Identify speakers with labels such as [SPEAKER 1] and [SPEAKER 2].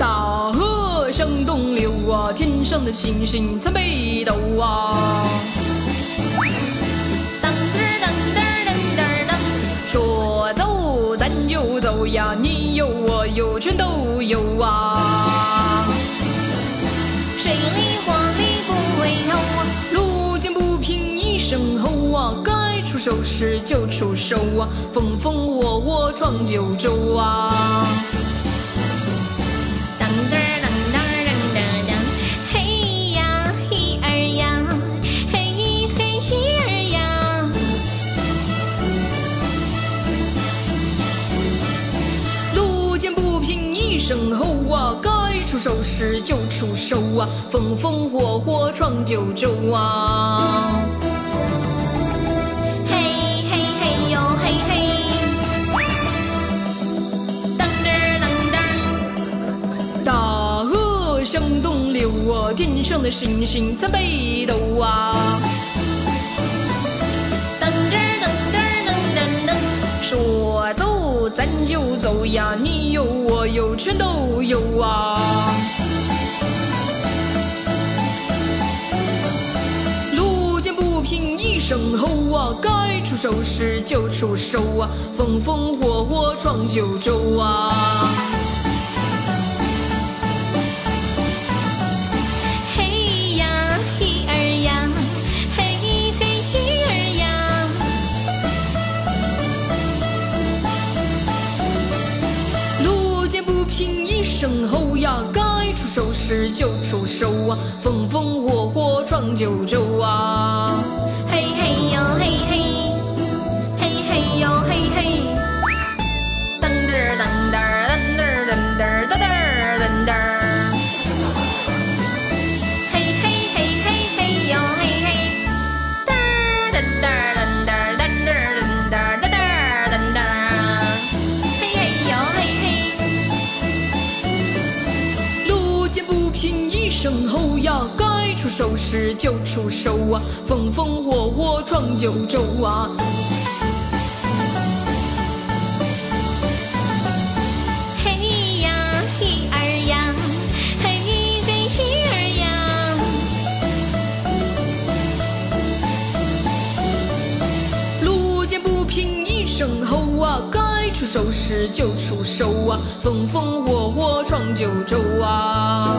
[SPEAKER 1] 大河向东流啊，天上的星星参北斗啊。噔噔当噔噔噔噔，说走咱就走呀，你有我有全都有啊。
[SPEAKER 2] 水里火里不回头，
[SPEAKER 1] 路见不平一声吼啊，该出手时就出手啊，风风火火闯九州啊。平一声吼啊，该出手时就出手啊，风风火火闯九州啊。
[SPEAKER 2] 嘿嘿嘿哟嘿嘿，当噔当噔。
[SPEAKER 1] 大河向东流啊，天上的星星参北斗啊。就走呀，你有我有全都有啊。路见不平一声吼啊，该出手时就出手啊，风风火火闯九州啊。声吼呀，该出手时就出手啊，风风火火闯九州啊。声吼呀，该出手时就出手啊，风风火火闯九州啊。
[SPEAKER 2] 嘿呀嘿儿呀，嘿嘿喜儿呀，
[SPEAKER 1] 路见不平一声吼啊，该出手时就出手啊，风风火火闯九州啊。